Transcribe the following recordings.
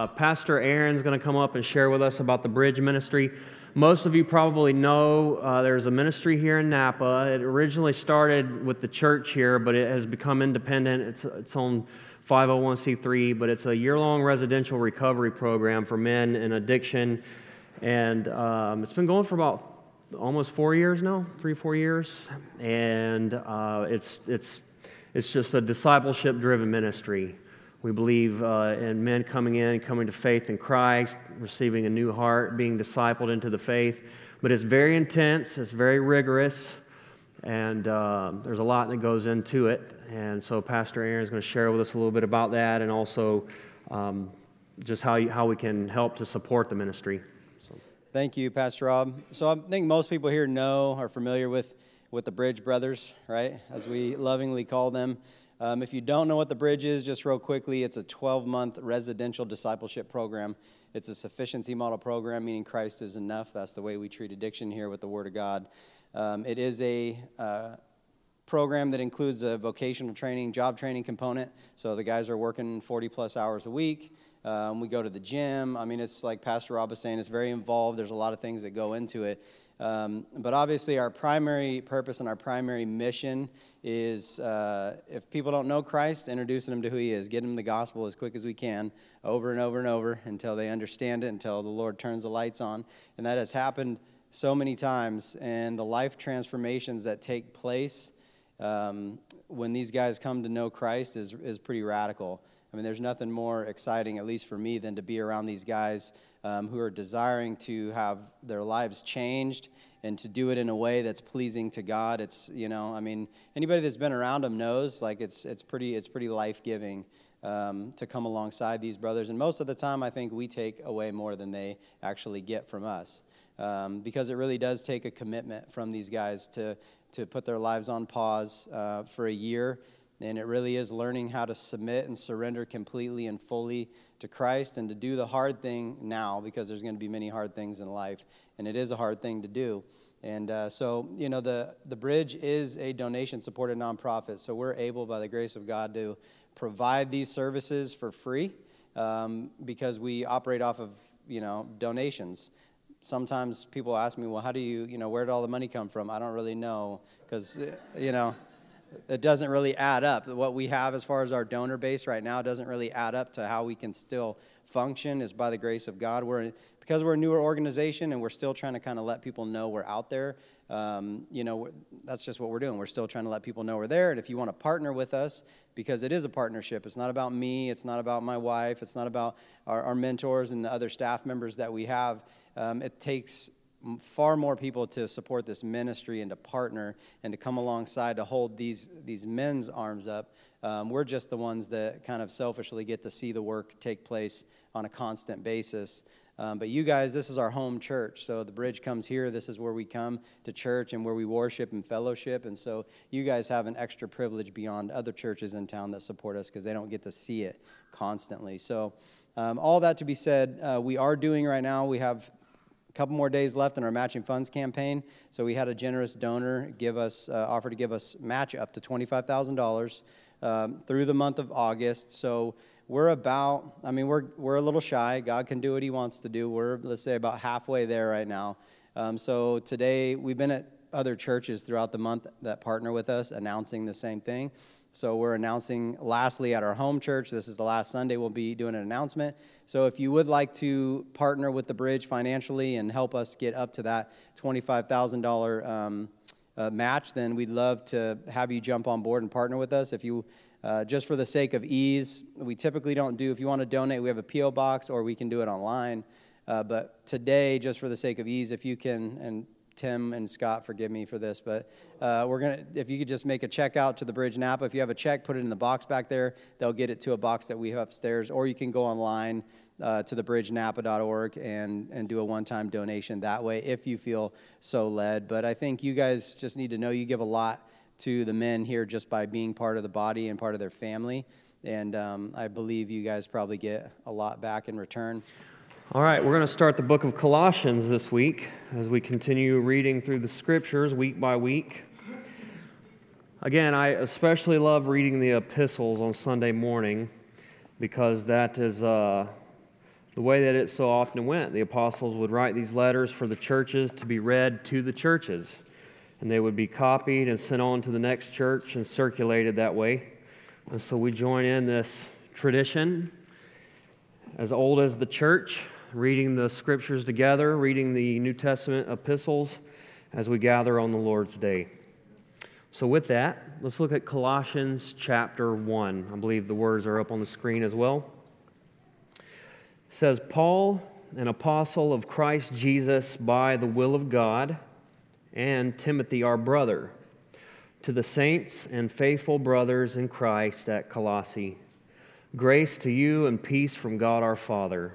Uh, Pastor Aaron's going to come up and share with us about the bridge ministry. Most of you probably know uh, there's a ministry here in Napa. It originally started with the church here, but it has become independent. It's its own 501c3, but it's a year long residential recovery program for men in addiction. And um, it's been going for about almost four years now, three, four years. And uh, it's, it's, it's just a discipleship driven ministry. We believe uh, in men coming in, and coming to faith in Christ, receiving a new heart, being discipled into the faith. But it's very intense, it's very rigorous, and uh, there's a lot that goes into it. And so, Pastor Aaron is going to share with us a little bit about that and also um, just how, you, how we can help to support the ministry. So. Thank you, Pastor Rob. So, I think most people here know, are familiar with, with the Bridge Brothers, right? As we lovingly call them. Um, if you don't know what the bridge is, just real quickly, it's a 12 month residential discipleship program. It's a sufficiency model program, meaning Christ is enough. That's the way we treat addiction here with the Word of God. Um, it is a uh, program that includes a vocational training, job training component. So the guys are working 40 plus hours a week. Um, we go to the gym. I mean, it's like Pastor Rob was saying, it's very involved. There's a lot of things that go into it. Um, but obviously, our primary purpose and our primary mission is uh, if people don't know Christ, introducing them to who He is, getting them the gospel as quick as we can, over and over and over until they understand it, until the Lord turns the lights on. And that has happened so many times. And the life transformations that take place um, when these guys come to know Christ is, is pretty radical. I mean, there's nothing more exciting, at least for me, than to be around these guys um, who are desiring to have their lives changed and to do it in a way that's pleasing to God. It's you know, I mean, anybody that's been around them knows like it's it's pretty it's pretty life giving. Um, to come alongside these brothers. And most of the time, I think we take away more than they actually get from us. Um, because it really does take a commitment from these guys to, to put their lives on pause uh, for a year and it really is learning how to submit and surrender completely and fully to Christ and to do the hard thing now because there's going to be many hard things in life. And it is a hard thing to do. And uh, so, you know, the, the Bridge is a donation supported nonprofit. So we're able, by the grace of God, to provide these services for free um, because we operate off of, you know, donations sometimes people ask me, well, how do you, you know, where did all the money come from? I don't really know because, you know, it doesn't really add up. What we have as far as our donor base right now doesn't really add up to how we can still function is by the grace of God. We're because we're a newer organization and we're still trying to kind of let people know we're out there. Um, you know, that's just what we're doing. We're still trying to let people know we're there. And if you want to partner with us, because it is a partnership, it's not about me, it's not about my wife, it's not about our, our mentors and the other staff members that we have. Um, it takes far more people to support this ministry and to partner and to come alongside to hold these these men's arms up. Um, we're just the ones that kind of selfishly get to see the work take place on a constant basis. Um, but you guys, this is our home church. So the bridge comes here. This is where we come to church and where we worship and fellowship. And so you guys have an extra privilege beyond other churches in town that support us because they don't get to see it constantly. So, um, all that to be said, uh, we are doing right now, we have a couple more days left in our matching funds campaign. So we had a generous donor give us uh, offer to give us match up to twenty five thousand um, dollars through the month of August. So we're about I mean we're we're a little shy. God can do what He wants to do. We're let's say about halfway there right now. Um, so today we've been at other churches throughout the month that partner with us announcing the same thing. So we're announcing lastly at our home church. This is the last Sunday we'll be doing an announcement. So if you would like to partner with the bridge financially and help us get up to that $25,000 um, uh, match, then we'd love to have you jump on board and partner with us. If you uh, just for the sake of ease, we typically don't do, if you want to donate, we have a P.O. box or we can do it online. Uh, but today, just for the sake of ease, if you can, and Tim and Scott, forgive me for this, but uh, we're gonna. If you could just make a check out to the Bridge Napa. If you have a check, put it in the box back there. They'll get it to a box that we have upstairs, or you can go online uh, to thebridgenapa.org and and do a one-time donation that way if you feel so led. But I think you guys just need to know you give a lot to the men here just by being part of the body and part of their family, and um, I believe you guys probably get a lot back in return. All right, we're going to start the book of Colossians this week as we continue reading through the scriptures week by week. Again, I especially love reading the epistles on Sunday morning because that is uh, the way that it so often went. The apostles would write these letters for the churches to be read to the churches, and they would be copied and sent on to the next church and circulated that way. And so we join in this tradition as old as the church, reading the scriptures together, reading the New Testament epistles as we gather on the Lord's Day. So, with that, let's look at Colossians chapter 1. I believe the words are up on the screen as well. It says, Paul, an apostle of Christ Jesus by the will of God, and Timothy, our brother, to the saints and faithful brothers in Christ at Colossae, grace to you and peace from God our Father.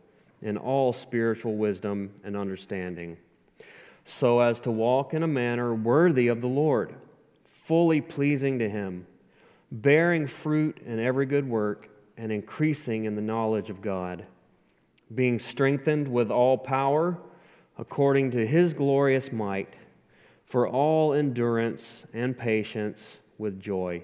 in all spiritual wisdom and understanding, so as to walk in a manner worthy of the Lord, fully pleasing to Him, bearing fruit in every good work, and increasing in the knowledge of God, being strengthened with all power according to His glorious might, for all endurance and patience with joy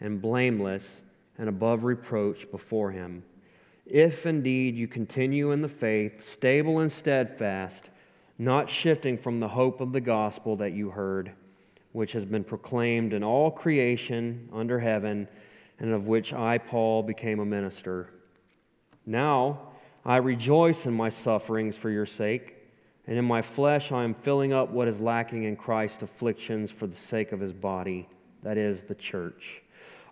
and blameless and above reproach before him. If indeed you continue in the faith, stable and steadfast, not shifting from the hope of the gospel that you heard, which has been proclaimed in all creation under heaven, and of which I, Paul, became a minister. Now I rejoice in my sufferings for your sake, and in my flesh I am filling up what is lacking in Christ's afflictions for the sake of his body, that is, the church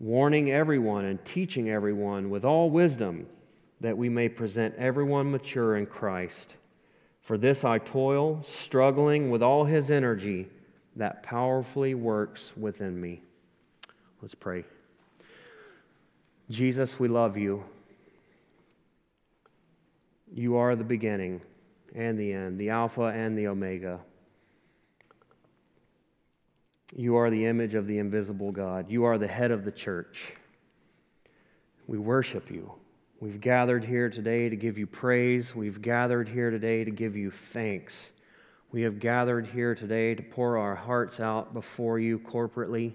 warning everyone and teaching everyone with all wisdom, that we may present everyone mature in Christ. For this I toil, struggling with all his energy that powerfully works within me. Let's pray. Jesus, we love you. You are the beginning and the end, the Alpha and the Omega. You are the image of the invisible God. You are the head of the church. We worship you. We've gathered here today to give you praise. We've gathered here today to give you thanks. We have gathered here today to pour our hearts out before you corporately.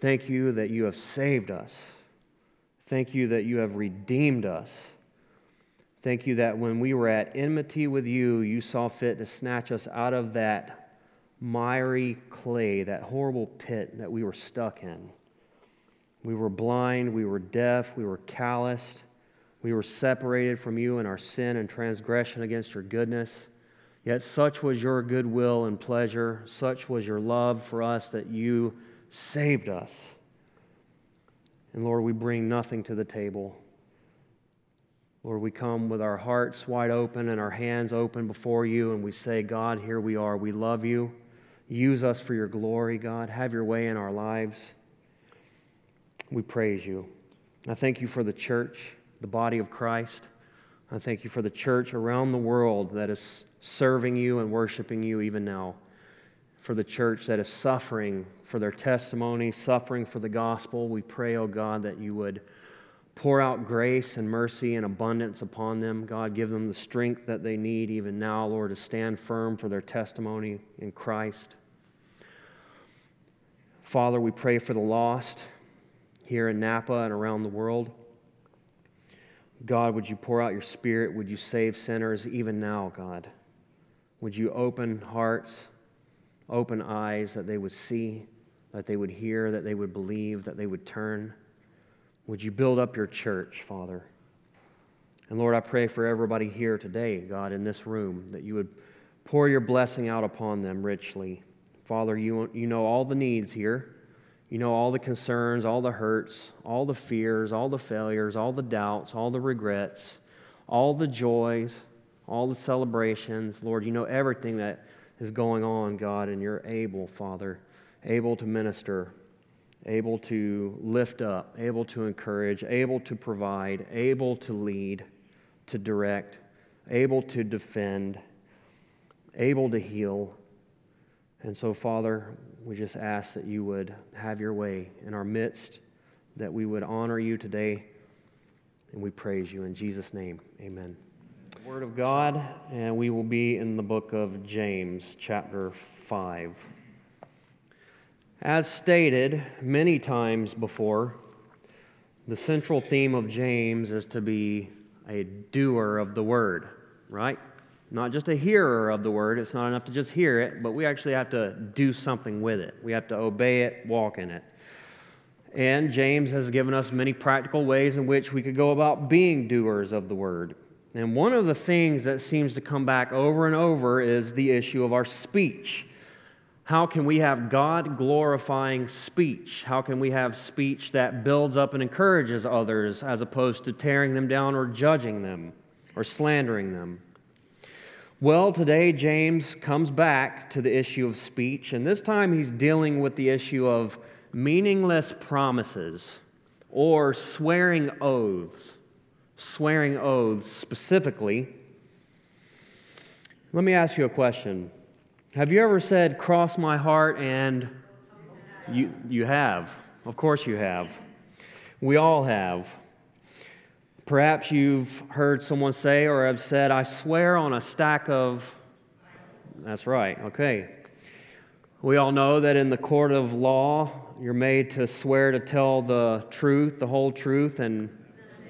Thank you that you have saved us. Thank you that you have redeemed us. Thank you that when we were at enmity with you, you saw fit to snatch us out of that miry clay, that horrible pit that we were stuck in. We were blind, we were deaf, we were calloused, we were separated from you in our sin and transgression against your goodness. Yet such was your goodwill and pleasure, such was your love for us that you saved us. And Lord, we bring nothing to the table. Lord, we come with our hearts wide open and our hands open before you, and we say, God, here we are. We love you. Use us for your glory, God. Have your way in our lives. We praise you. I thank you for the church, the body of Christ. I thank you for the church around the world that is serving you and worshiping you even now. For the church that is suffering for their testimony, suffering for the gospel, we pray, oh God, that you would pour out grace and mercy and abundance upon them. God, give them the strength that they need even now, Lord, to stand firm for their testimony in Christ. Father, we pray for the lost here in Napa and around the world. God, would you pour out your spirit? Would you save sinners even now, God? Would you open hearts, open eyes that they would see, that they would hear, that they would believe, that they would turn? Would you build up your church, Father? And Lord, I pray for everybody here today, God, in this room, that you would pour your blessing out upon them richly. Father, you, you know all the needs here. You know all the concerns, all the hurts, all the fears, all the failures, all the doubts, all the regrets, all the joys, all the celebrations. Lord, you know everything that is going on, God, and you're able, Father, able to minister, able to lift up, able to encourage, able to provide, able to lead, to direct, able to defend, able to heal. And so, Father, we just ask that you would have your way in our midst, that we would honor you today, and we praise you in Jesus' name. Amen. Word of God, and we will be in the book of James, chapter 5. As stated many times before, the central theme of James is to be a doer of the word, right? Not just a hearer of the word. It's not enough to just hear it, but we actually have to do something with it. We have to obey it, walk in it. And James has given us many practical ways in which we could go about being doers of the word. And one of the things that seems to come back over and over is the issue of our speech. How can we have God glorifying speech? How can we have speech that builds up and encourages others as opposed to tearing them down or judging them or slandering them? Well, today James comes back to the issue of speech, and this time he's dealing with the issue of meaningless promises or swearing oaths. Swearing oaths specifically. Let me ask you a question. Have you ever said, cross my heart, and you, you have? Of course you have. We all have. Perhaps you've heard someone say or have said, I swear on a stack of. That's right, okay. We all know that in the court of law, you're made to swear to tell the truth, the whole truth, and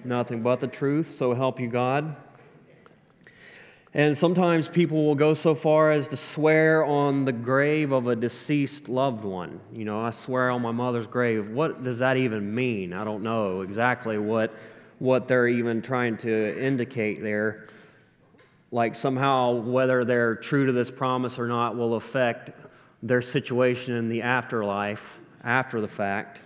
nothing but the truth, so help you God. And sometimes people will go so far as to swear on the grave of a deceased loved one. You know, I swear on my mother's grave. What does that even mean? I don't know exactly what what they're even trying to indicate there. Like somehow, whether they're true to this promise or not will affect their situation in the afterlife after the fact.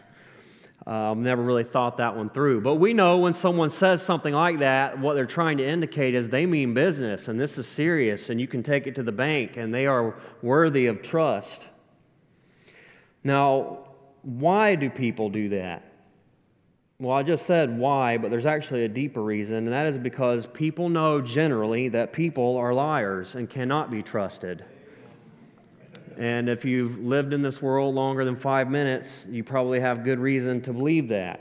Um, never really thought that one through. But we know when someone says something like that, what they're trying to indicate is they mean business and this is serious and you can take it to the bank and they are worthy of trust. Now, why do people do that? Well, I just said why, but there's actually a deeper reason, and that is because people know generally that people are liars and cannot be trusted. And if you've lived in this world longer than five minutes, you probably have good reason to believe that.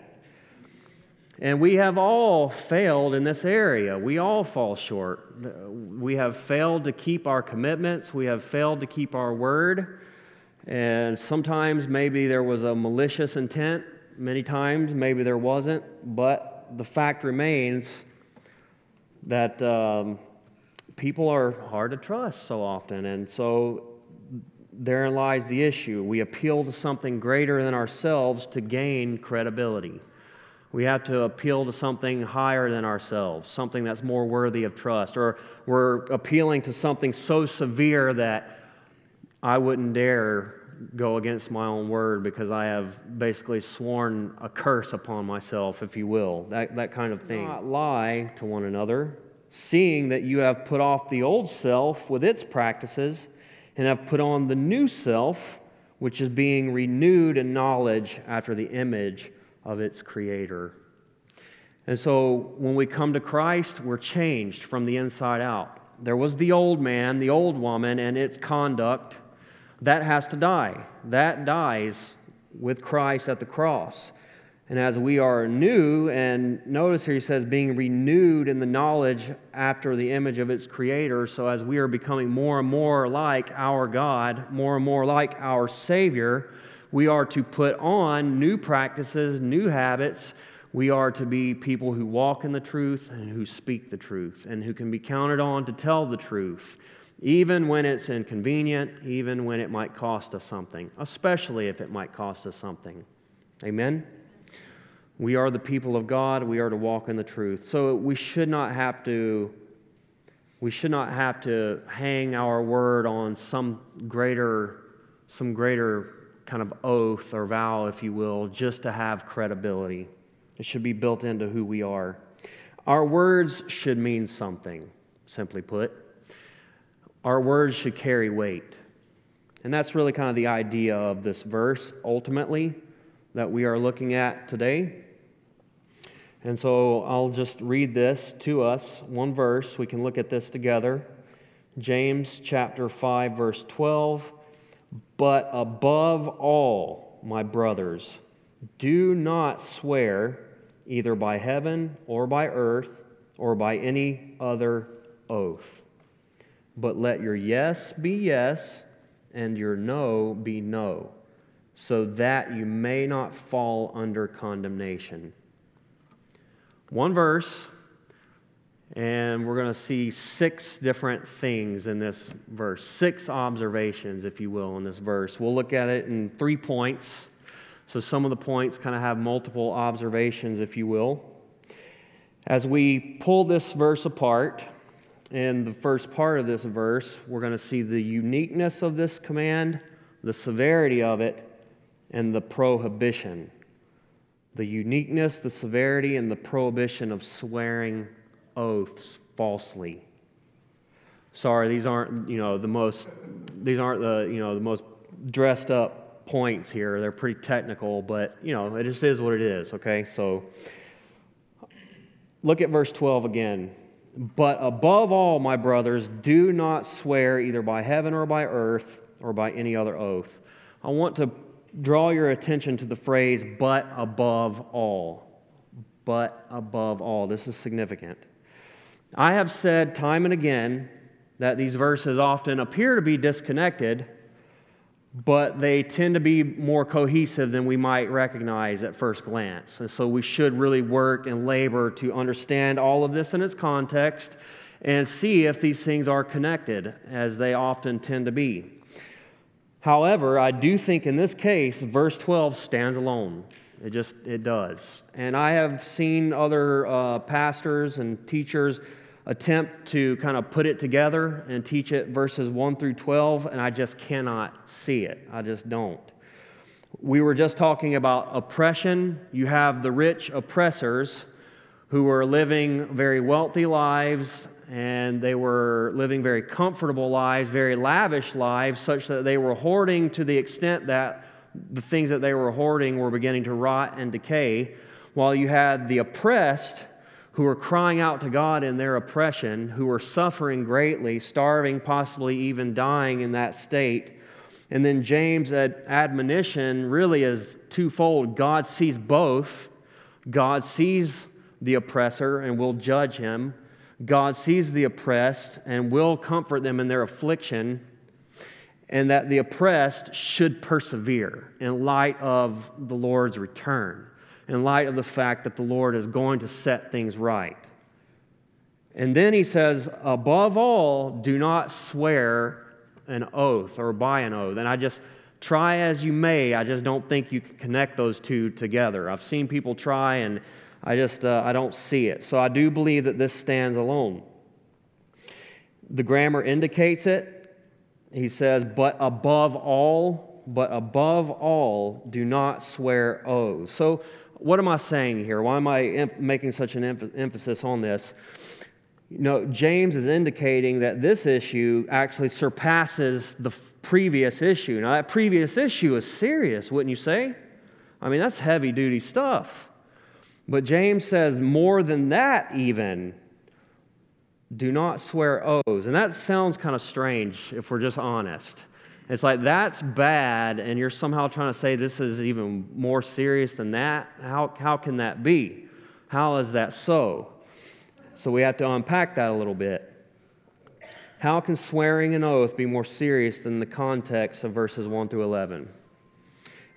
And we have all failed in this area. We all fall short. We have failed to keep our commitments. We have failed to keep our word. And sometimes maybe there was a malicious intent. Many times maybe there wasn't. But the fact remains that um, people are hard to trust so often. And so therein lies the issue. We appeal to something greater than ourselves to gain credibility. We have to appeal to something higher than ourselves, something that's more worthy of trust. Or we're appealing to something so severe that I wouldn't dare go against my own word because I have basically sworn a curse upon myself, if you will. That, that kind of thing. Not lie to one another, seeing that you have put off the old self with its practices and have put on the new self, which is being renewed in knowledge after the image of its creator. And so when we come to Christ, we're changed from the inside out. There was the old man, the old woman, and its conduct. That has to die. That dies with Christ at the cross. And as we are new, and notice here he says, being renewed in the knowledge after the image of its creator. So as we are becoming more and more like our God, more and more like our Savior, we are to put on new practices, new habits. We are to be people who walk in the truth and who speak the truth and who can be counted on to tell the truth, even when it's inconvenient, even when it might cost us something, especially if it might cost us something. Amen? We are the people of God. We are to walk in the truth. So we should not have to. We should not have to hang our word on some greater, some greater kind of oath or vow, if you will, just to have credibility. It should be built into who we are. Our words should mean something, simply put. Our words should carry weight. And that's really kind of the idea of this verse, ultimately, that we are looking at today. And so I'll just read this to us, one verse. We can look at this together. James chapter 5, verse 12. But above all, my brothers, do not swear either by heaven or by earth or by any other oath. But let your yes be yes and your no be no, so that you may not fall under condemnation. One verse, and we're going to see six different things in this verse, six observations, if you will, in this verse. We'll look at it in three points. So some of the points kind of have multiple observations, if you will. As we pull this verse apart, in the first part of this verse, we're going to see the uniqueness of this command, the severity of it, and the prohibition. The uniqueness, the severity, and the prohibition of swearing oaths falsely. Sorry, these aren't, you know, the most these aren't the, you know, the most dressed up points here. They're pretty technical, but, you know, it just is what it is, okay? So look at verse 12 again. But above all, my brothers, do not swear either by heaven or by earth or by any other oath. I want to draw your attention to the phrase, but above all. But above all. This is significant. I have said time and again that these verses often appear to be disconnected, but they tend to be more cohesive than we might recognize at first glance. And so we should really work and labor to understand all of this in its context and see if these things are connected, as they often tend to be. However, I do think in this case, verse 12 stands alone. It just it does. And I have seen other uh, pastors and teachers attempt to kind of put it together and teach it verses 1 through 12, and I just cannot see it. I just don't. We were just talking about oppression. You have the rich oppressors who were living very wealthy lives and they were living very comfortable lives, very lavish lives, such that they were hoarding to the extent that the things that they were hoarding were beginning to rot and decay, while you had the oppressed who are crying out to God in their oppression, who are suffering greatly, starving, possibly even dying in that state. And then James' ad- admonition really is twofold God sees both. God sees the oppressor and will judge him. God sees the oppressed and will comfort them in their affliction. And that the oppressed should persevere in light of the Lord's return, in light of the fact that the Lord is going to set things right. And then he says, above all, do not swear an oath or by an oath. And I just try as you may, I just don't think you can connect those two together. I've seen people try and I just uh, I don't see it. So I do believe that this stands alone. The grammar indicates it. He says, "But above all, but above all, do not swear oaths." So what am I saying here? Why am I making such an emphasis on this? You know, James is indicating that this issue actually surpasses the previous issue. Now, that previous issue is serious, wouldn't you say? I mean, that's heavy duty stuff. But James says, more than that, even, do not swear oaths. And that sounds kind of strange if we're just honest. It's like that's bad, and you're somehow trying to say this is even more serious than that. How, how can that be? How is that so? So we have to unpack that a little bit. How can swearing an oath be more serious than the context of verses 1 through 11?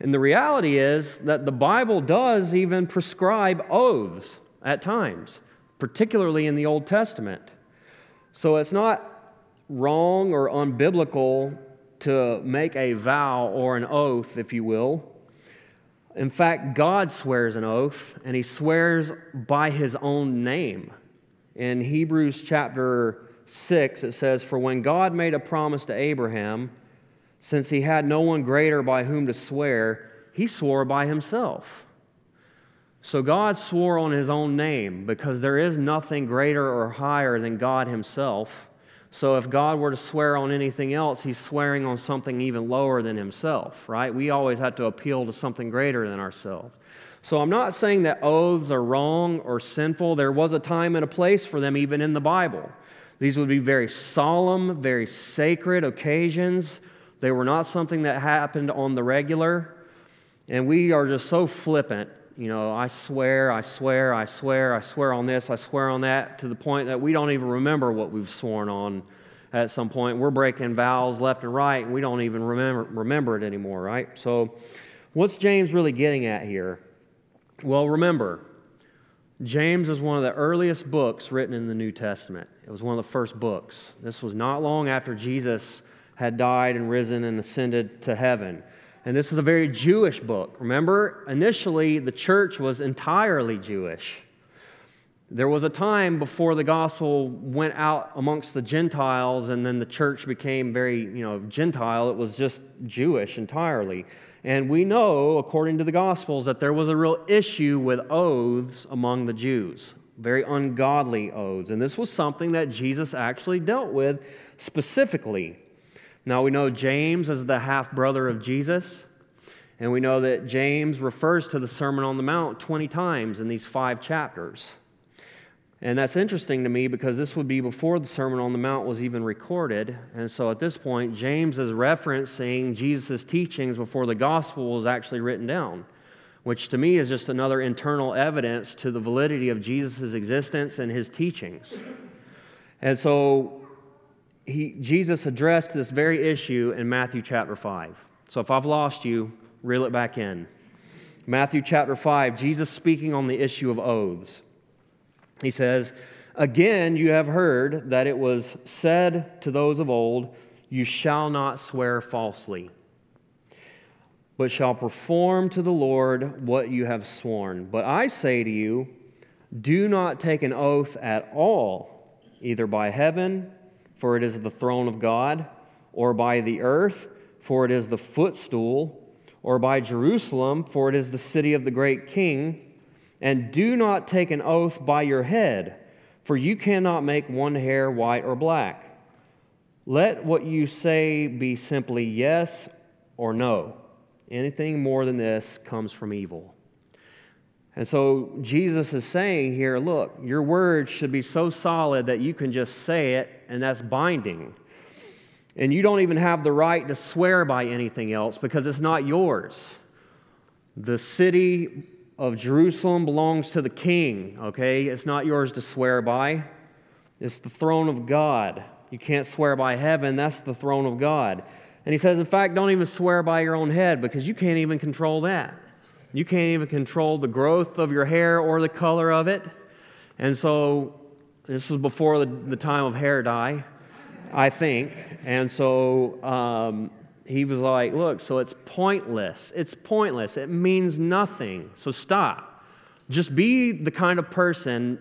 And the reality is that the Bible does even prescribe oaths at times, particularly in the Old Testament. So it's not wrong or unbiblical to make a vow or an oath, if you will. In fact, God swears an oath, and he swears by his own name. In Hebrews chapter 6, it says, For when God made a promise to Abraham, since he had no one greater by whom to swear, he swore by himself. So God swore on his own name because there is nothing greater or higher than God himself. So if God were to swear on anything else, he's swearing on something even lower than himself, right? We always have to appeal to something greater than ourselves. So I'm not saying that oaths are wrong or sinful. There was a time and a place for them, even in the Bible. These would be very solemn, very sacred occasions. They were not something that happened on the regular. And we are just so flippant. You know, I swear, I swear, I swear, I swear on this, I swear on that, to the point that we don't even remember what we've sworn on at some point. We're breaking vows left and right, and we don't even remember, remember it anymore, right? So, what's James really getting at here? Well, remember, James is one of the earliest books written in the New Testament. It was one of the first books. This was not long after Jesus had died and risen and ascended to heaven. And this is a very Jewish book. Remember, initially, the church was entirely Jewish. There was a time before the gospel went out amongst the Gentiles and then the church became very, you know, Gentile. It was just Jewish entirely. And we know, according to the Gospels, that there was a real issue with oaths among the Jews, very ungodly oaths. And this was something that Jesus actually dealt with specifically. Now, we know James is the half brother of Jesus. And we know that James refers to the Sermon on the Mount 20 times in these five chapters. And that's interesting to me because this would be before the Sermon on the Mount was even recorded. And so at this point, James is referencing Jesus' teachings before the gospel was actually written down, which to me is just another internal evidence to the validity of Jesus' existence and his teachings. And so he, Jesus addressed this very issue in Matthew chapter 5. So if I've lost you, reel it back in. Matthew chapter 5, Jesus speaking on the issue of oaths. He says, Again, you have heard that it was said to those of old, You shall not swear falsely, but shall perform to the Lord what you have sworn. But I say to you, do not take an oath at all, either by heaven, for it is the throne of God, or by the earth, for it is the footstool, or by Jerusalem, for it is the city of the great king and do not take an oath by your head, for you cannot make one hair white or black. Let what you say be simply yes or no. Anything more than this comes from evil. And so Jesus is saying here look, your word should be so solid that you can just say it, and that's binding. And you don't even have the right to swear by anything else because it's not yours. The city of Jerusalem belongs to the king, okay? It's not yours to swear by. It's the throne of God. You can't swear by heaven, that's the throne of God. And he says, in fact, don't even swear by your own head because you can't even control that. You can't even control the growth of your hair or the color of it. And so, this was before the, the time of hair dye, I think. And so, um, he was like, Look, so it's pointless. It's pointless. It means nothing. So stop. Just be the kind of person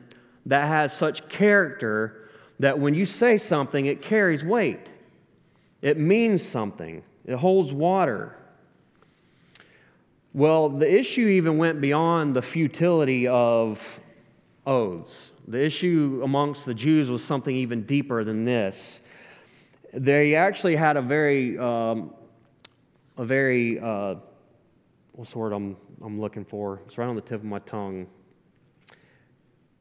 that has such character that when you say something, it carries weight. It means something, it holds water. Well, the issue even went beyond the futility of oaths. The issue amongst the Jews was something even deeper than this. They actually had a very, um, a very, uh, what's the word I'm, I'm looking for? It's right on the tip of my tongue.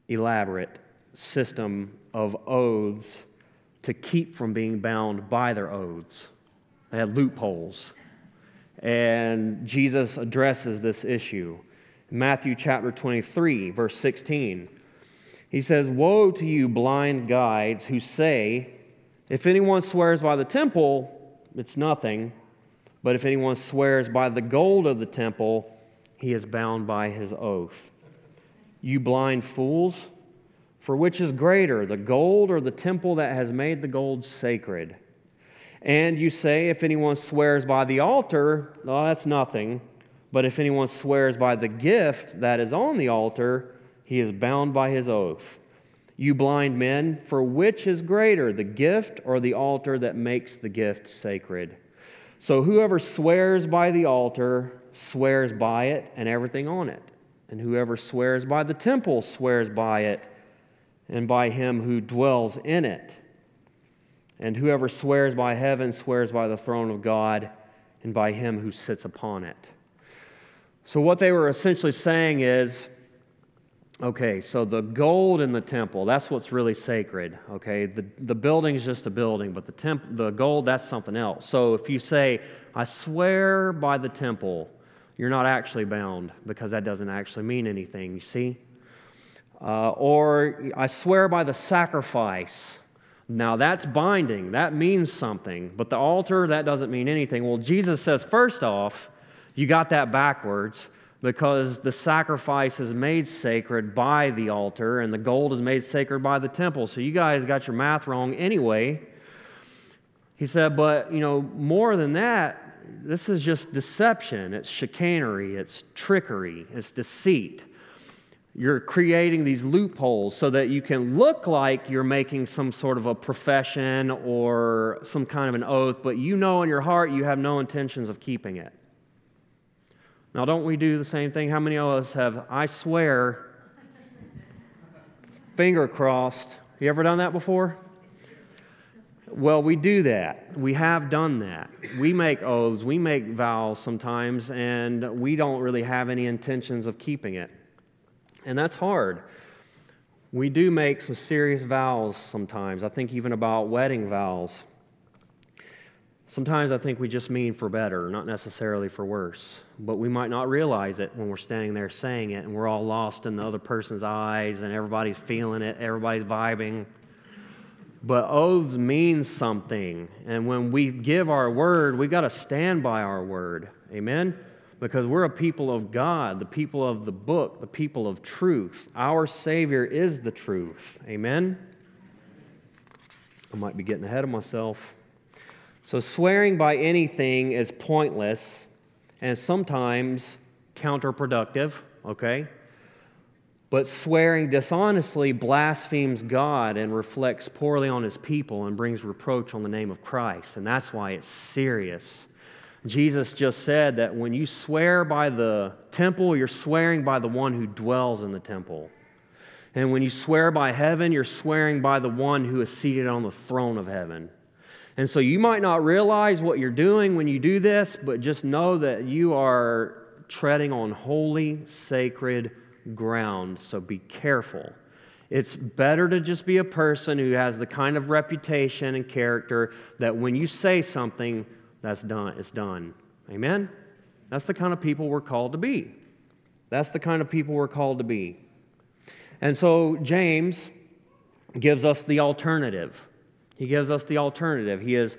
Elaborate system of oaths to keep from being bound by their oaths. They had loopholes. And Jesus addresses this issue. Matthew chapter 23, verse 16. He says, Woe to you, blind guides, who say, If anyone swears by the temple, it's nothing. But if anyone swears by the gold of the temple, he is bound by his oath. You blind fools, for which is greater, the gold or the temple that has made the gold sacred? And you say, if anyone swears by the altar, well, that's nothing. But if anyone swears by the gift that is on the altar, he is bound by his oath. You blind men, for which is greater, the gift or the altar that makes the gift sacred? So whoever swears by the altar swears by it and everything on it. And whoever swears by the temple swears by it and by him who dwells in it. And whoever swears by heaven swears by the throne of God and by him who sits upon it. So, what they were essentially saying is okay, so the gold in the temple, that's what's really sacred. Okay, the, the building's just a building, but the, temp, the gold, that's something else. So, if you say, I swear by the temple, you're not actually bound because that doesn't actually mean anything, you see? Uh, or I swear by the sacrifice. Now that's binding, that means something, but the altar, that doesn't mean anything. Well, Jesus says, first off, you got that backwards because the sacrifice is made sacred by the altar and the gold is made sacred by the temple. So you guys got your math wrong anyway. He said, but you know, more than that, this is just deception, it's chicanery, it's trickery, it's deceit. You're creating these loopholes so that you can look like you're making some sort of a profession or some kind of an oath, but you know in your heart you have no intentions of keeping it. Now, don't we do the same thing? How many of us have, I swear, finger crossed? You ever done that before? Well, we do that. We have done that. We make oaths, we make vows sometimes, and we don't really have any intentions of keeping it. And that's hard. We do make some serious vows sometimes. I think even about wedding vows. Sometimes I think we just mean for better, not necessarily for worse. But we might not realize it when we're standing there saying it and we're all lost in the other person's eyes and everybody's feeling it, everybody's vibing. But oaths mean something. And when we give our word, we got to stand by our word. Amen? Because we're a people of God, the people of the book, the people of truth. Our Savior is the truth. Amen? I might be getting ahead of myself. So, swearing by anything is pointless and sometimes counterproductive, okay? But swearing dishonestly blasphemes God and reflects poorly on his people and brings reproach on the name of Christ. And that's why it's serious. Jesus just said that when you swear by the temple, you're swearing by the one who dwells in the temple. And when you swear by heaven, you're swearing by the one who is seated on the throne of heaven. And so you might not realize what you're doing when you do this, but just know that you are treading on holy, sacred ground. So be careful. It's better to just be a person who has the kind of reputation and character that when you say something, that's done, it's done. Amen? That's the kind of people we're called to be. That's the kind of people we're called to be. And so James gives us the alternative. He gives us the alternative. He has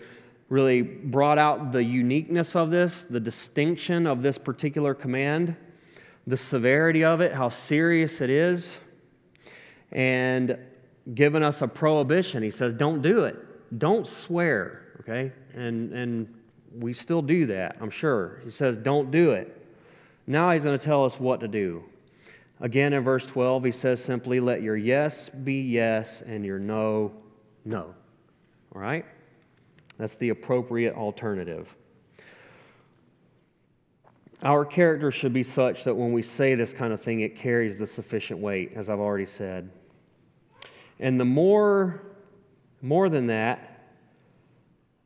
really brought out the uniqueness of this, the distinction of this particular command, the severity of it, how serious it is, and given us a prohibition. He says, don't do it. Don't swear, okay? And, and we still do that, I'm sure. He says, don't do it. Now he's going to tell us what to do. Again, in verse 12, he says simply, Let your yes be yes and your no, no. All right? That's the appropriate alternative. Our character should be such that when we say this kind of thing, it carries the sufficient weight, as I've already said. And the more, more than that,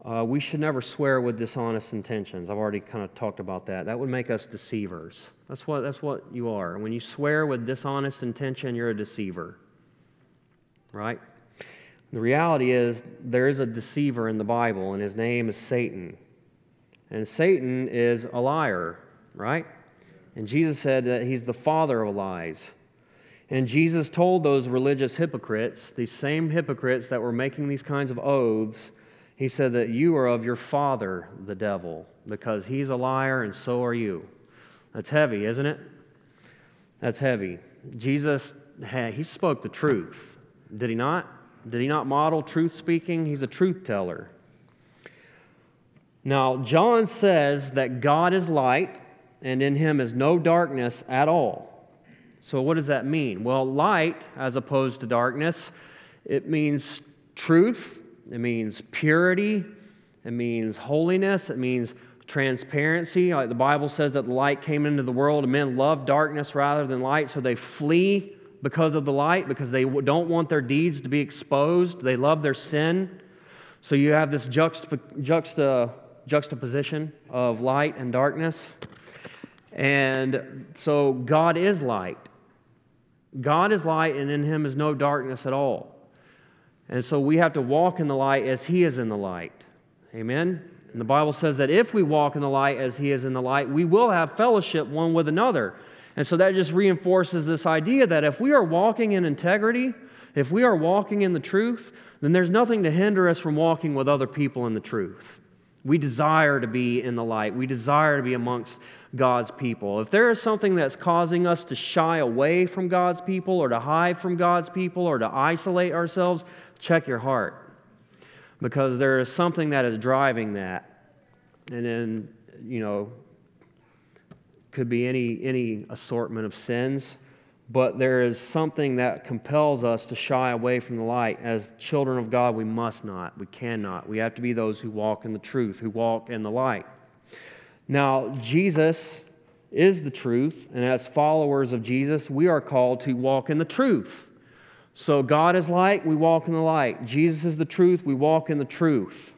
uh, we should never swear with dishonest intentions. I've already kind of talked about that. That would make us deceivers. That's what, that's what you are. When you swear with dishonest intention, you're a deceiver. Right? The reality is, there is a deceiver in the Bible, and his name is Satan. And Satan is a liar, right? And Jesus said that he's the father of lies. And Jesus told those religious hypocrites, these same hypocrites that were making these kinds of oaths, he said that you are of your father, the devil, because he's a liar and so are you. That's heavy, isn't it? That's heavy. Jesus, he spoke the truth, did he not? Did he not model truth speaking? He's a truth teller. Now, John says that God is light and in him is no darkness at all. So, what does that mean? Well, light, as opposed to darkness, it means truth it means purity, it means holiness, it means transparency. Like the Bible says that the light came into the world and men love darkness rather than light, so they flee because of the light because they don't want their deeds to be exposed. They love their sin. So you have this juxtap- juxta- uh, juxtaposition of light and darkness. And so God is light. God is light, and in him is no darkness at all. And so we have to walk in the light as He is in the light. Amen? And the Bible says that if we walk in the light as He is in the light, we will have fellowship one with another. And so that just reinforces this idea that if we are walking in integrity, if we are walking in the truth, then there's nothing to hinder us from walking with other people in the truth. We desire to be in the light. We desire to be amongst God's people. If there is something that's causing us to shy away from God's people or to hide from God's people or to isolate ourselves, check your heart. Because there is something that is driving that. And then, you know, could be any, any assortment of sins but there is something that compels us to shy away from the light. As children of God, we must not. We cannot. We have to be those who walk in the truth, who walk in the light. Now, Jesus is the truth, and as followers of Jesus, we are called to walk in the truth. So, God is light, we walk in the light. Jesus is the truth, we walk in the truth.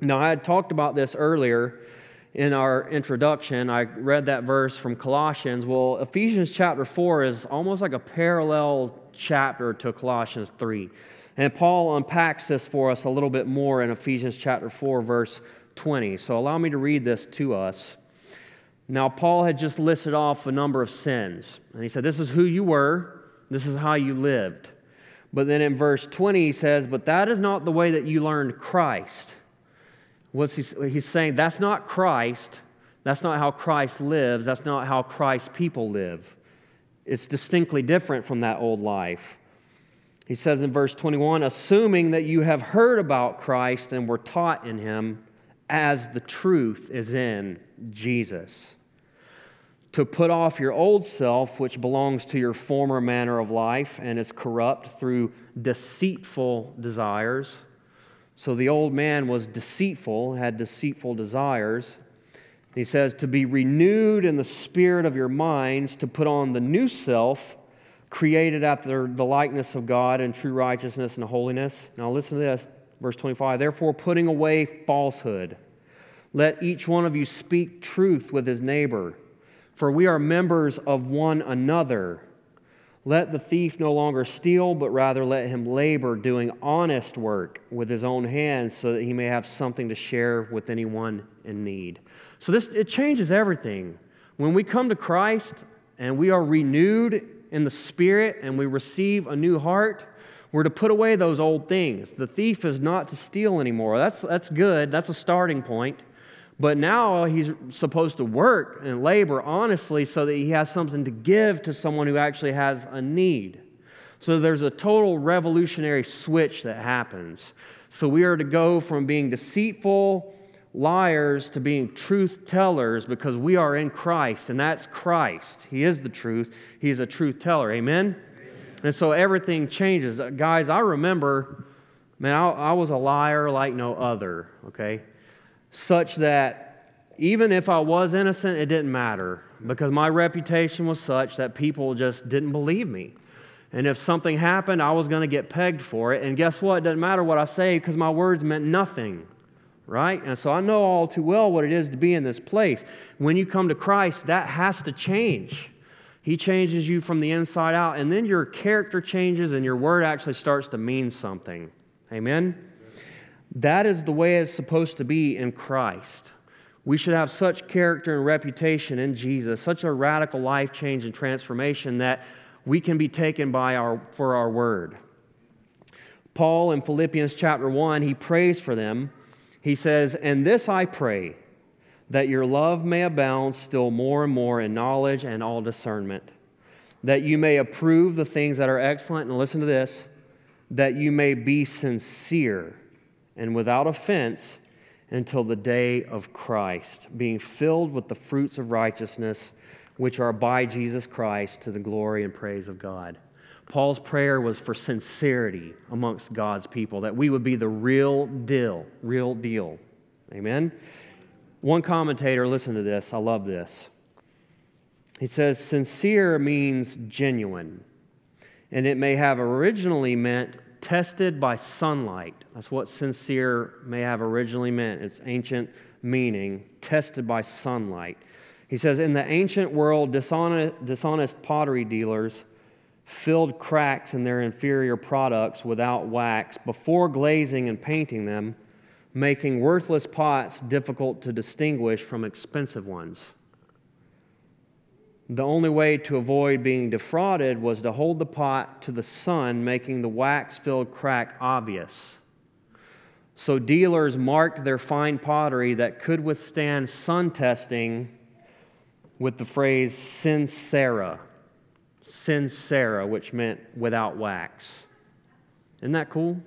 Now, I had talked about this earlier in our introduction, I read that verse from Colossians. Well, Ephesians chapter 4 is almost like a parallel chapter to Colossians 3. And Paul unpacks this for us a little bit more in Ephesians chapter 4, verse 20. So allow me to read this to us. Now, Paul had just listed off a number of sins. And he said, This is who you were, this is how you lived. But then in verse 20, he says, But that is not the way that you learned Christ. What's he, he's saying that's not Christ. That's not how Christ lives. That's not how Christ's people live. It's distinctly different from that old life. He says in verse 21 assuming that you have heard about Christ and were taught in him as the truth is in Jesus. To put off your old self, which belongs to your former manner of life and is corrupt through deceitful desires so the old man was deceitful, had deceitful desires. He says, to be renewed in the spirit of your minds, to put on the new self, created after the likeness of God in true righteousness and holiness. Now listen to this, verse 25. Therefore, putting away falsehood, let each one of you speak truth with his neighbor, for we are members of one another. Let the thief no longer steal, but rather let him labor doing honest work with his own hands so that he may have something to share with anyone in need. So this it changes everything. When we come to Christ and we are renewed in the spirit and we receive a new heart, we're to put away those old things. The thief is not to steal anymore. That's that's good. That's a starting point. But now he's supposed to work and labor honestly so that he has something to give to someone who actually has a need. So there's a total revolutionary switch that happens. So we are to go from being deceitful liars to being truth tellers because we are in Christ, and that's Christ. He is the truth, He's a truth teller. Amen? And so everything changes. Guys, I remember, man, I, I was a liar like no other, okay? Such that even if I was innocent, it didn't matter because my reputation was such that people just didn't believe me. And if something happened, I was going to get pegged for it. And guess what? It doesn't matter what I say because my words meant nothing, right? And so I know all too well what it is to be in this place. When you come to Christ, that has to change. He changes you from the inside out, and then your character changes and your word actually starts to mean something. Amen? That is the way it's supposed to be in Christ. We should have such character and reputation in Jesus, such a radical life change and transformation that we can be taken by our, for our word. Paul in Philippians chapter 1, he prays for them. He says, And this I pray, that your love may abound still more and more in knowledge and all discernment, that you may approve the things that are excellent. And listen to this that you may be sincere and without offense until the day of Christ, being filled with the fruits of righteousness which are by Jesus Christ to the glory and praise of God. Paul's prayer was for sincerity amongst God's people, that we would be the real deal, real deal. Amen? One commentator, listen to this, I love this. He says, sincere means genuine, and it may have originally meant tested by sunlight. That's what sincere may have originally meant. Its ancient meaning, tested by sunlight. He says, In the ancient world, dishonest, dishonest pottery dealers filled cracks in their inferior products without wax before glazing and painting them, making worthless pots difficult to distinguish from expensive ones. The only way to avoid being defrauded was to hold the pot to the sun, making the wax filled crack obvious. So dealers marked their fine pottery that could withstand sun testing with the phrase sincera. Sincera, which meant without wax. Isn't that cool?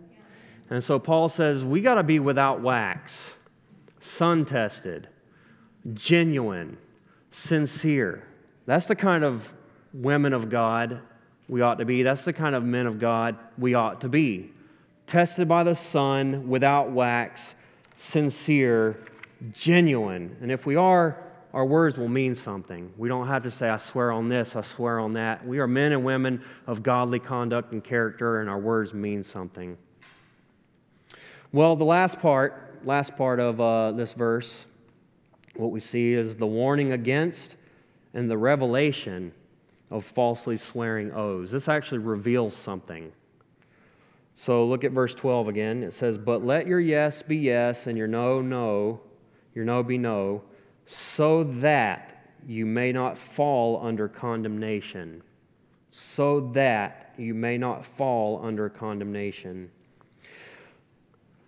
And so Paul says, we got to be without wax, sun tested, genuine, sincere. That's the kind of women of God we ought to be. That's the kind of men of God we ought to be. Tested by the sun, without wax, sincere, genuine. And if we are, our words will mean something. We don't have to say, I swear on this, I swear on that. We are men and women of godly conduct and character, and our words mean something. Well, the last part, last part of uh, this verse, what we see is the warning against and the revelation of falsely swearing oaths. This actually reveals something. So look at verse 12 again. It says, But let your yes be yes and your no, no, your no be no, so that you may not fall under condemnation. So that you may not fall under condemnation.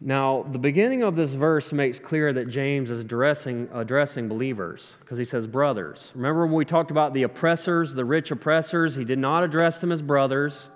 Now, the beginning of this verse makes clear that James is addressing, addressing believers because he says brothers. Remember when we talked about the oppressors, the rich oppressors? He did not address them as brothers.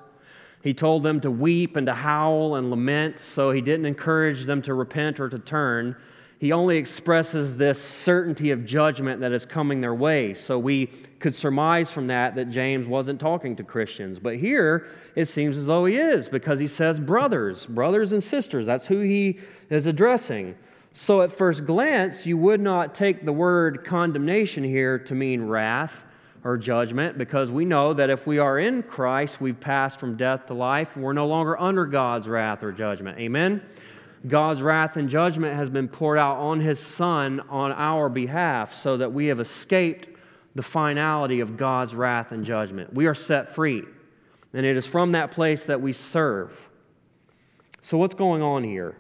He told them to weep and to howl and lament, so he didn't encourage them to repent or to turn he only expresses this certainty of judgment that is coming their way. So we could surmise from that that James wasn't talking to Christians. But here it seems as though he is because he says brothers, brothers and sisters. That's who he is addressing. So at first glance, you would not take the word condemnation here to mean wrath or judgment because we know that if we are in Christ, we've passed from death to life. We're no longer under God's wrath or judgment. Amen? God's wrath and judgment has been poured out on his Son on our behalf so that we have escaped the finality of God's wrath and judgment. We are set free. And it is from that place that we serve. So, what's going on here?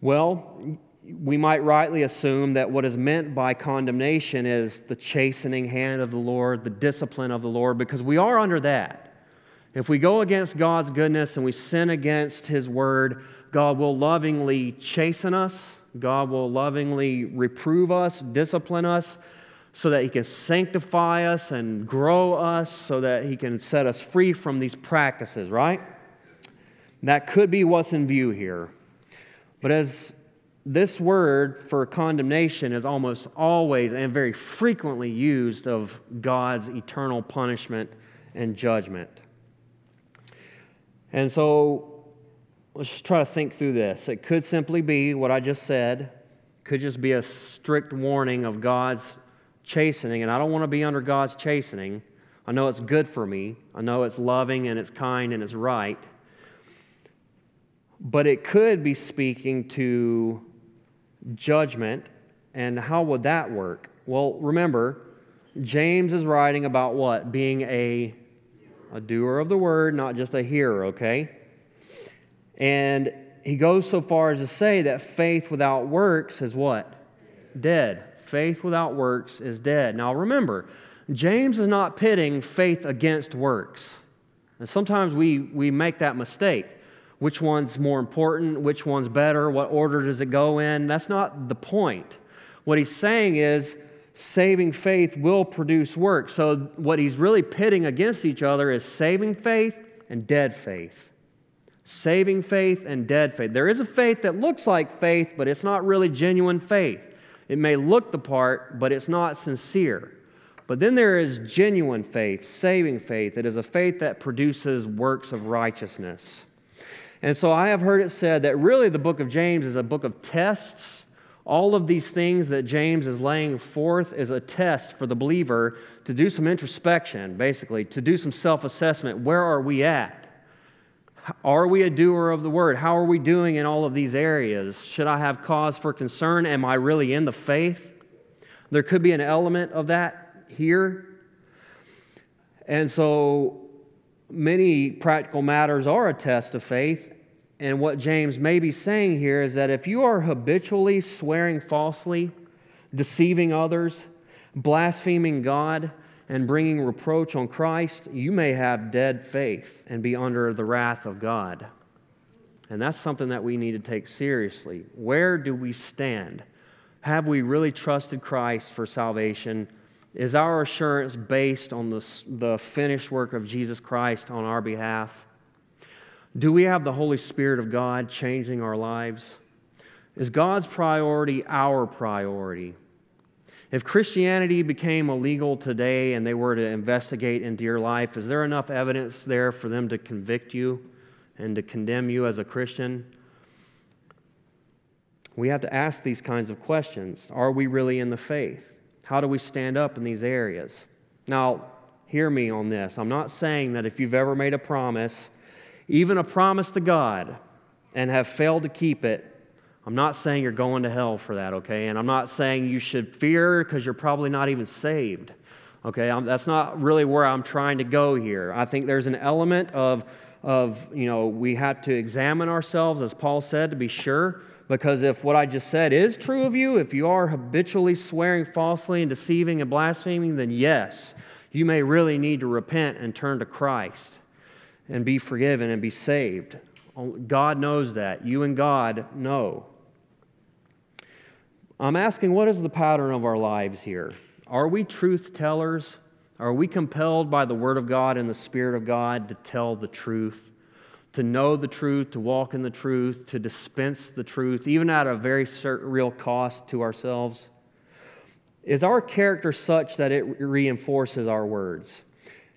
Well, we might rightly assume that what is meant by condemnation is the chastening hand of the Lord, the discipline of the Lord, because we are under that. If we go against God's goodness and we sin against His word, God will lovingly chasten us, God will lovingly reprove us, discipline us, so that He can sanctify us and grow us, so that He can set us free from these practices, right? That could be what's in view here. But as this word for condemnation is almost always and very frequently used of God's eternal punishment and judgment. And so let's just try to think through this. It could simply be what I just said, could just be a strict warning of God's chastening, and I don't want to be under God's chastening. I know it's good for me. I know it's loving and it's kind and it's right. But it could be speaking to judgment. And how would that work? Well, remember, James is writing about what? Being a, a doer of the word, not just a hearer, okay? And he goes so far as to say that faith without works is what? Dead. Faith without works is dead. Now remember, James is not pitting faith against works. And sometimes we, we make that mistake which one's more important, which one's better, what order does it go in. That's not the point. What he's saying is saving faith will produce work. So, what he's really pitting against each other is saving faith and dead faith. Saving faith and dead faith. There is a faith that looks like faith, but it's not really genuine faith. It may look the part, but it's not sincere. But then there is genuine faith, saving faith. It is a faith that produces works of righteousness. And so I have heard it said that really the book of James is a book of tests. All of these things that James is laying forth is a test for the believer to do some introspection, basically, to do some self assessment. Where are we at? Are we a doer of the word? How are we doing in all of these areas? Should I have cause for concern? Am I really in the faith? There could be an element of that here. And so many practical matters are a test of faith. And what James may be saying here is that if you are habitually swearing falsely, deceiving others, blaspheming God, and bringing reproach on Christ, you may have dead faith and be under the wrath of God. And that's something that we need to take seriously. Where do we stand? Have we really trusted Christ for salvation? Is our assurance based on the, the finished work of Jesus Christ on our behalf? Do we have the Holy Spirit of God changing our lives? Is God's priority our priority? If Christianity became illegal today and they were to investigate into your life, is there enough evidence there for them to convict you and to condemn you as a Christian? We have to ask these kinds of questions. Are we really in the faith? How do we stand up in these areas? Now, hear me on this. I'm not saying that if you've ever made a promise, even a promise to God, and have failed to keep it, I'm not saying you're going to hell for that, okay? And I'm not saying you should fear because you're probably not even saved, okay? I'm, that's not really where I'm trying to go here. I think there's an element of, of, you know, we have to examine ourselves, as Paul said, to be sure because if what I just said is true of you, if you are habitually swearing falsely and deceiving and blaspheming, then yes, you may really need to repent and turn to Christ and be forgiven and be saved. God knows that. You and God know. I'm asking, what is the pattern of our lives here? Are we truth tellers? Are we compelled by the Word of God and the Spirit of God to tell the truth? to know the truth, to walk in the truth, to dispense the truth, even at a very real cost to ourselves? Is our character such that it reinforces our words?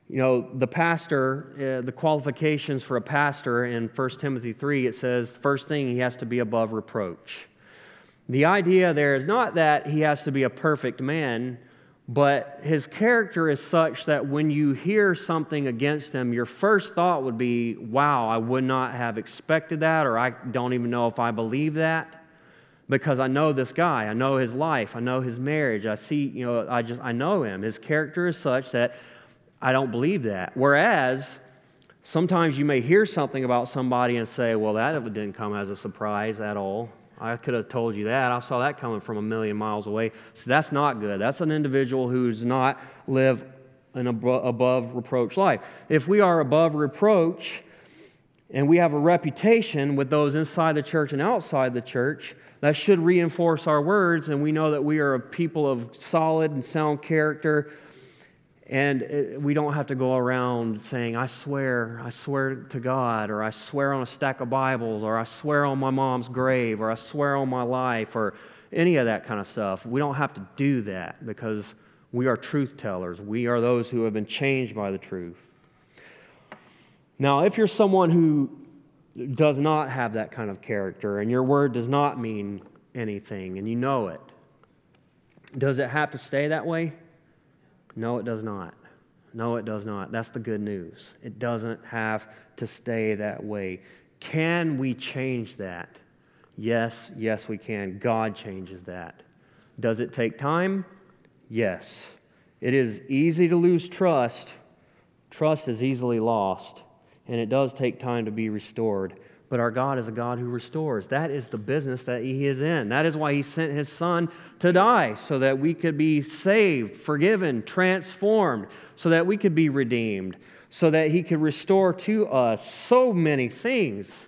You know, the pastor, uh, the qualifications for a pastor in 1 Timothy 3, it says, first thing, he has to be above reproach. The idea there is not that he has to be a perfect man, but his character is such that when you hear something against him, your first thought would be, wow, I would not have expected that, or I don't even know if I believe that. Because I know this guy, I know his life, I know his marriage, I see, you know, I just, I know him. His character is such that I don't believe that. Whereas Sometimes you may hear something about somebody and say, Well, that didn't come as a surprise at all. I could have told you that. I saw that coming from a million miles away. So that's not good. That's an individual who's not live an above reproach life. If we are above reproach and we have a reputation with those inside the church and outside the church, that should reinforce our words, and we know that we are a people of solid and sound character. And uh, we don't have to go around saying, I swear, I swear to God, or I swear on a stack of Bibles, or I swear on my mom's grave, or I swear on my life, or any of that kind of stuff. We don't have to do that because we are truth tellers. We are those who have been changed by the truth. Now, if you're someone who does not have that kind of character and your word does not mean anything and you know it, does it have to stay that way? No, it does not. No, it does not. That's the good news. It doesn't have to stay that way. Can we change that? Yes, yes, we can. God changes that. Does it take time? Yes. It is easy to lose trust. Trust is easily lost, and it does take time to be restored. But our God is a God who restores. That is the business that He is in. That is why He sent His Son to die, so that we could be saved, forgiven, transformed, so that we could be redeemed, so that He could restore to us so many things.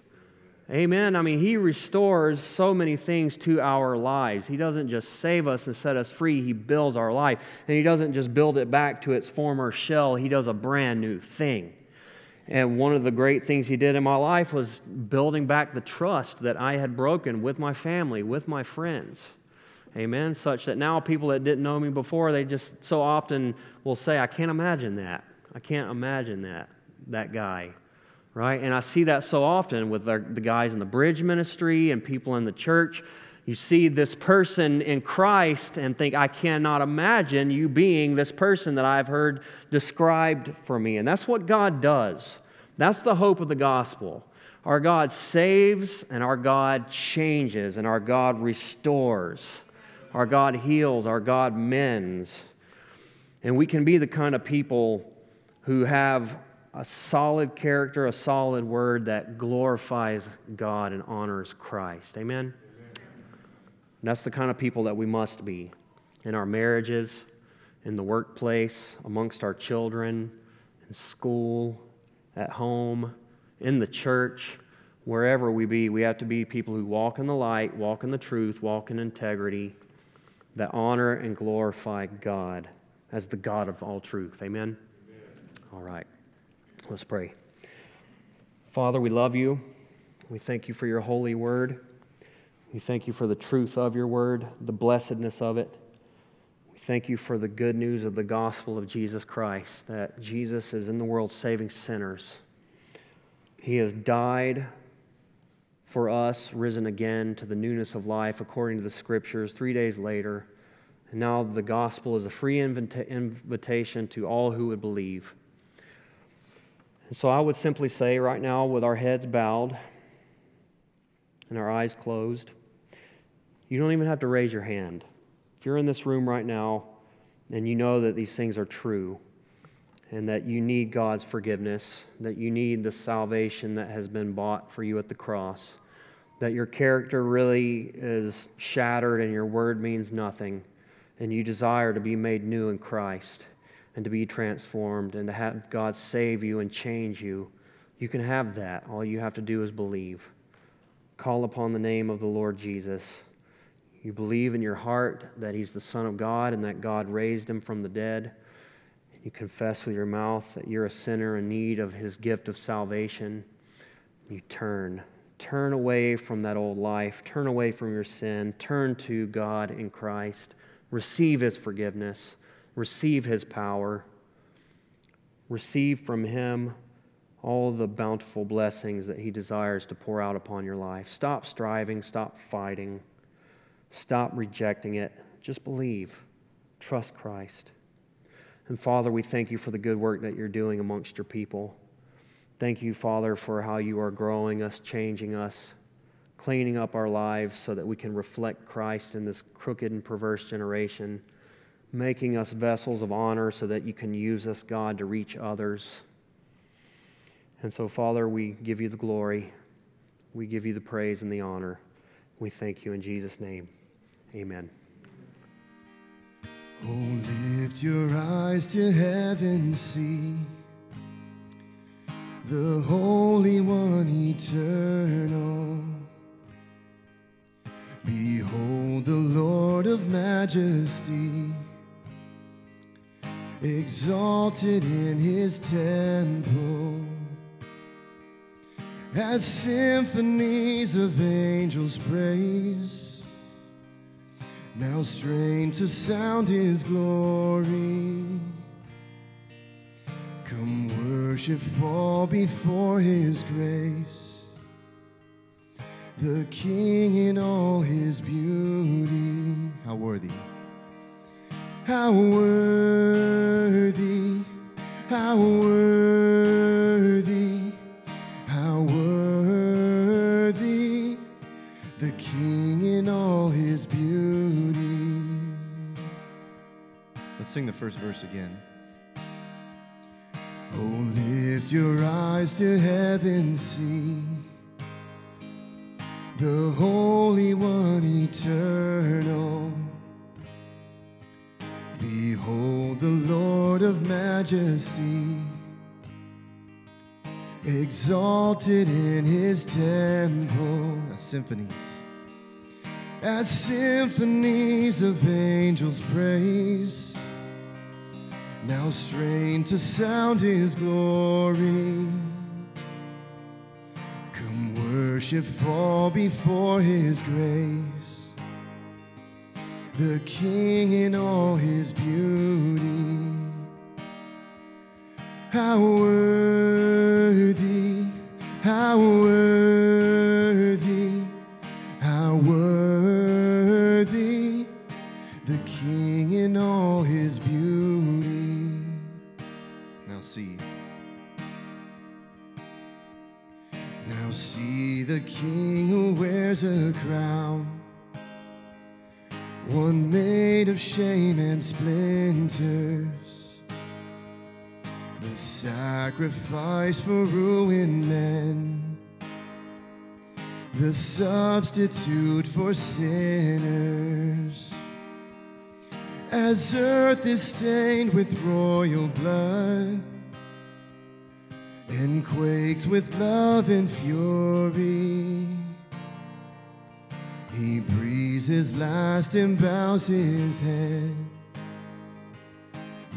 Amen. I mean, He restores so many things to our lives. He doesn't just save us and set us free, He builds our life. And He doesn't just build it back to its former shell, He does a brand new thing. And one of the great things He did in my life was building back the trust that I had broken with my family, with my friends. Amen. Such that now people that didn't know me before, they just so often will say, I can't imagine that. I can't imagine that, that guy right? And I see that so often with the, guys in the bridge ministry and people in the church. You see this person in Christ and think, I cannot imagine you being this person that I've heard described for me. And that's what God does. That's the hope of the gospel. Our God saves and our God changes and our God restores. Our God heals, our God mends. And we can be the kind of people who have a solid character, a solid word that glorifies God and honors Christ. Amen? Amen? That's the kind of people that we must be in our marriages, in the workplace, amongst our children, in school, at home, in the church, wherever we be. We have to be people who walk in the light, walk in the truth, walk in integrity, that honor and glorify God as the God of all truth. Amen? Amen. All right. Let's pray. Father, we love you. We thank you for your holy word. We thank you for the truth of your word, the blessedness of it. We thank you for the good news of the gospel of Jesus Christ, that Jesus is in the world saving sinners. He has died for us, risen again to the newness of life according to the scriptures three days later. And now the gospel is a free invita- invitation to all who would believe. And so I would simply say right now, with our heads bowed and our eyes closed, you don't even have to raise your hand. If you're in this room right now and you know that these things are true and that you need God's forgiveness, that you need the salvation that has been bought for you at the cross, that your character really is shattered and your word means nothing, and you desire to be made new in Christ and to be transformed and to have God save you and change you, you can have that. All you have to do is believe. Call upon the name of the Lord Jesus. You believe in your heart that He's the Son of God and that God raised Him from the dead. You confess with your mouth that you're a sinner in need of His gift of salvation. You turn. Turn away from that old life. Turn away from your sin. Turn to God in Christ. Receive His forgiveness receive his power, receive from him all the bountiful blessings that he desires to pour out upon your life. Stop striving, stop fighting, stop rejecting it. Just believe, trust Christ. And Father, we thank you for the good work that you're doing amongst your people. Thank you, Father, for how you are growing us, changing us, cleaning up our lives so that we can reflect Christ in this crooked and perverse generation making us vessels of honor so that you can use us, God, to reach others. And so, Father, we give you the glory, we give you the praise and the honor. We thank you in Jesus' name. Amen. Oh, lift your eyes to heaven, see the Holy One eternal. Behold the Lord of majesty, exalted in his temple. As symphonies of angels praise, now strain to sound his glory. Come worship, fall before his grace, the King in all his beauty. How worthy! How worthy! How worthy! Sing the first verse again. Oh, lift your eyes to heaven, see the Holy One eternal. Behold the Lord of majesty, exalted in his temple. Symphonies. As symphonies of angels praise now strain to sound his glory. Come worship, fall before his grace, the King in all his beauty. How worthy, how worthy, King who wears a crown, one made of shame and splinters, the sacrifice for ruined men, the substitute for sinners. As earth is stained with royal blood and quakes with love and fury, he breathes his last and bows his head.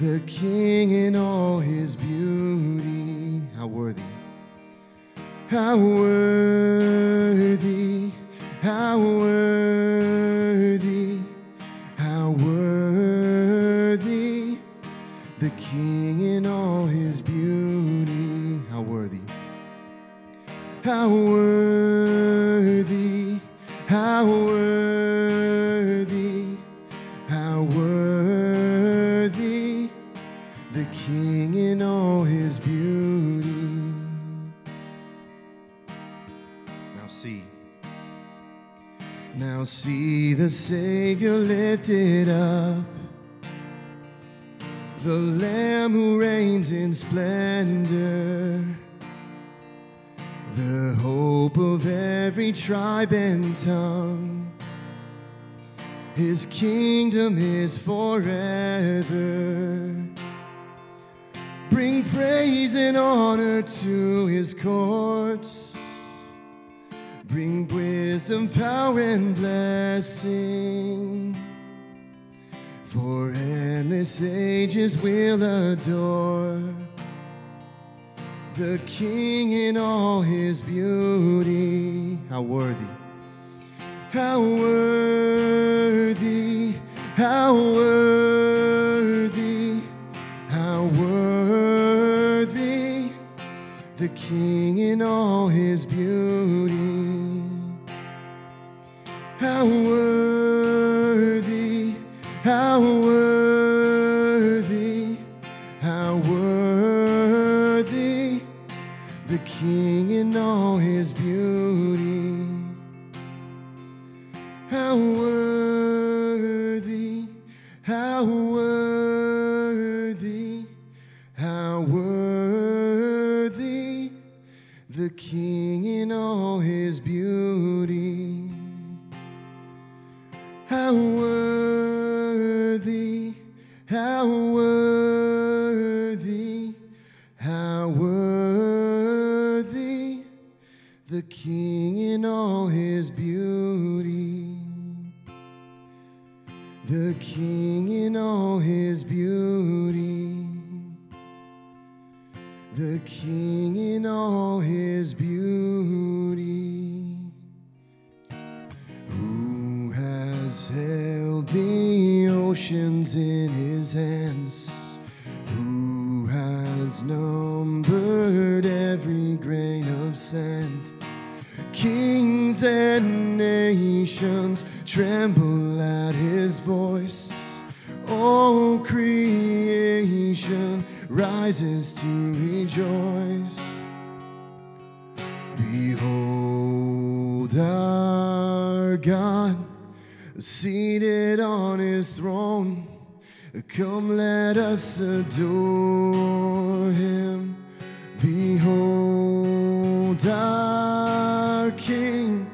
The King in all his beauty, how worthy, how worthy, how worthy, how worthy, how worthy, how worthy, the King in all his beauty. Now see. Now see the Savior lifted up, the Lamb who reigns in splendor, tribe and tongue. His kingdom is forever. Bring praise and honor to his courts. Bring wisdom, power, and blessing. For endless ages will adore the King in all his beauty. How worthy! How worthy! How worthy! Our King,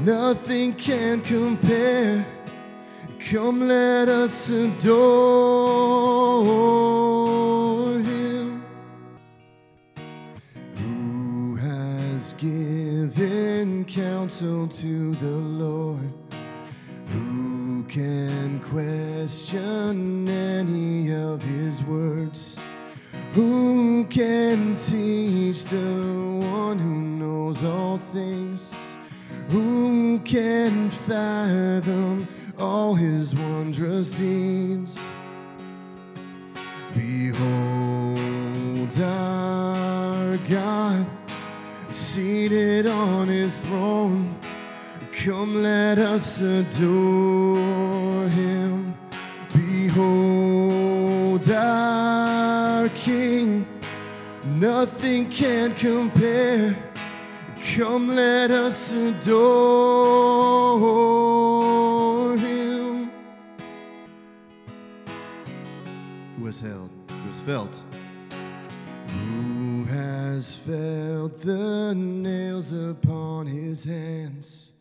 nothing can compare. Come, let us adore him. Who has given counsel to the Lord? Who can question any of his words? Who can teach the knows all things? Who can fathom all his wondrous deeds? Behold our God seated on his throne. Come, let us adore him. Behold our King, nothing can compare. Come, let us adore him. Who has held, who has felt, who has felt the nails upon his hands,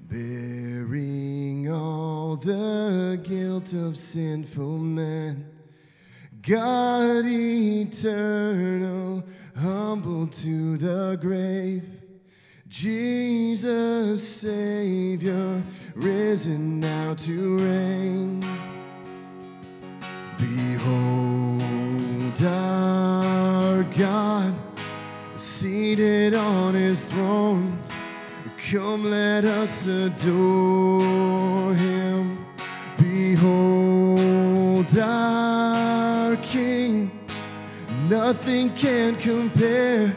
bearing all the guilt of sinful man? God eternal, humble to the grave. Jesus, Savior, risen now to reign. Behold our God seated on his throne. Come, let us adore him. Behold our King, nothing can compare.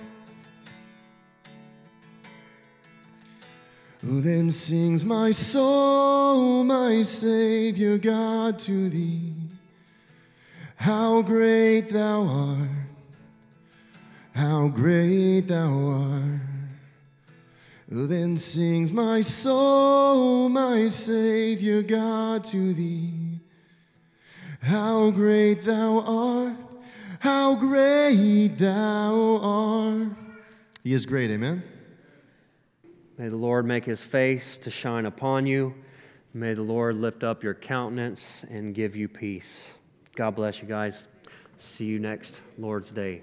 Then sings my soul, my Savior God, to thee? How great thou art, how great thou art. Then sings my soul, my Savior God, to thee? How great thou art, how great thou art. He is great, amen. May the Lord make his face to shine upon you. May the Lord lift up your countenance and give you peace. God bless you guys. See you next Lord's Day.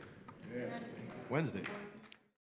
Wednesday.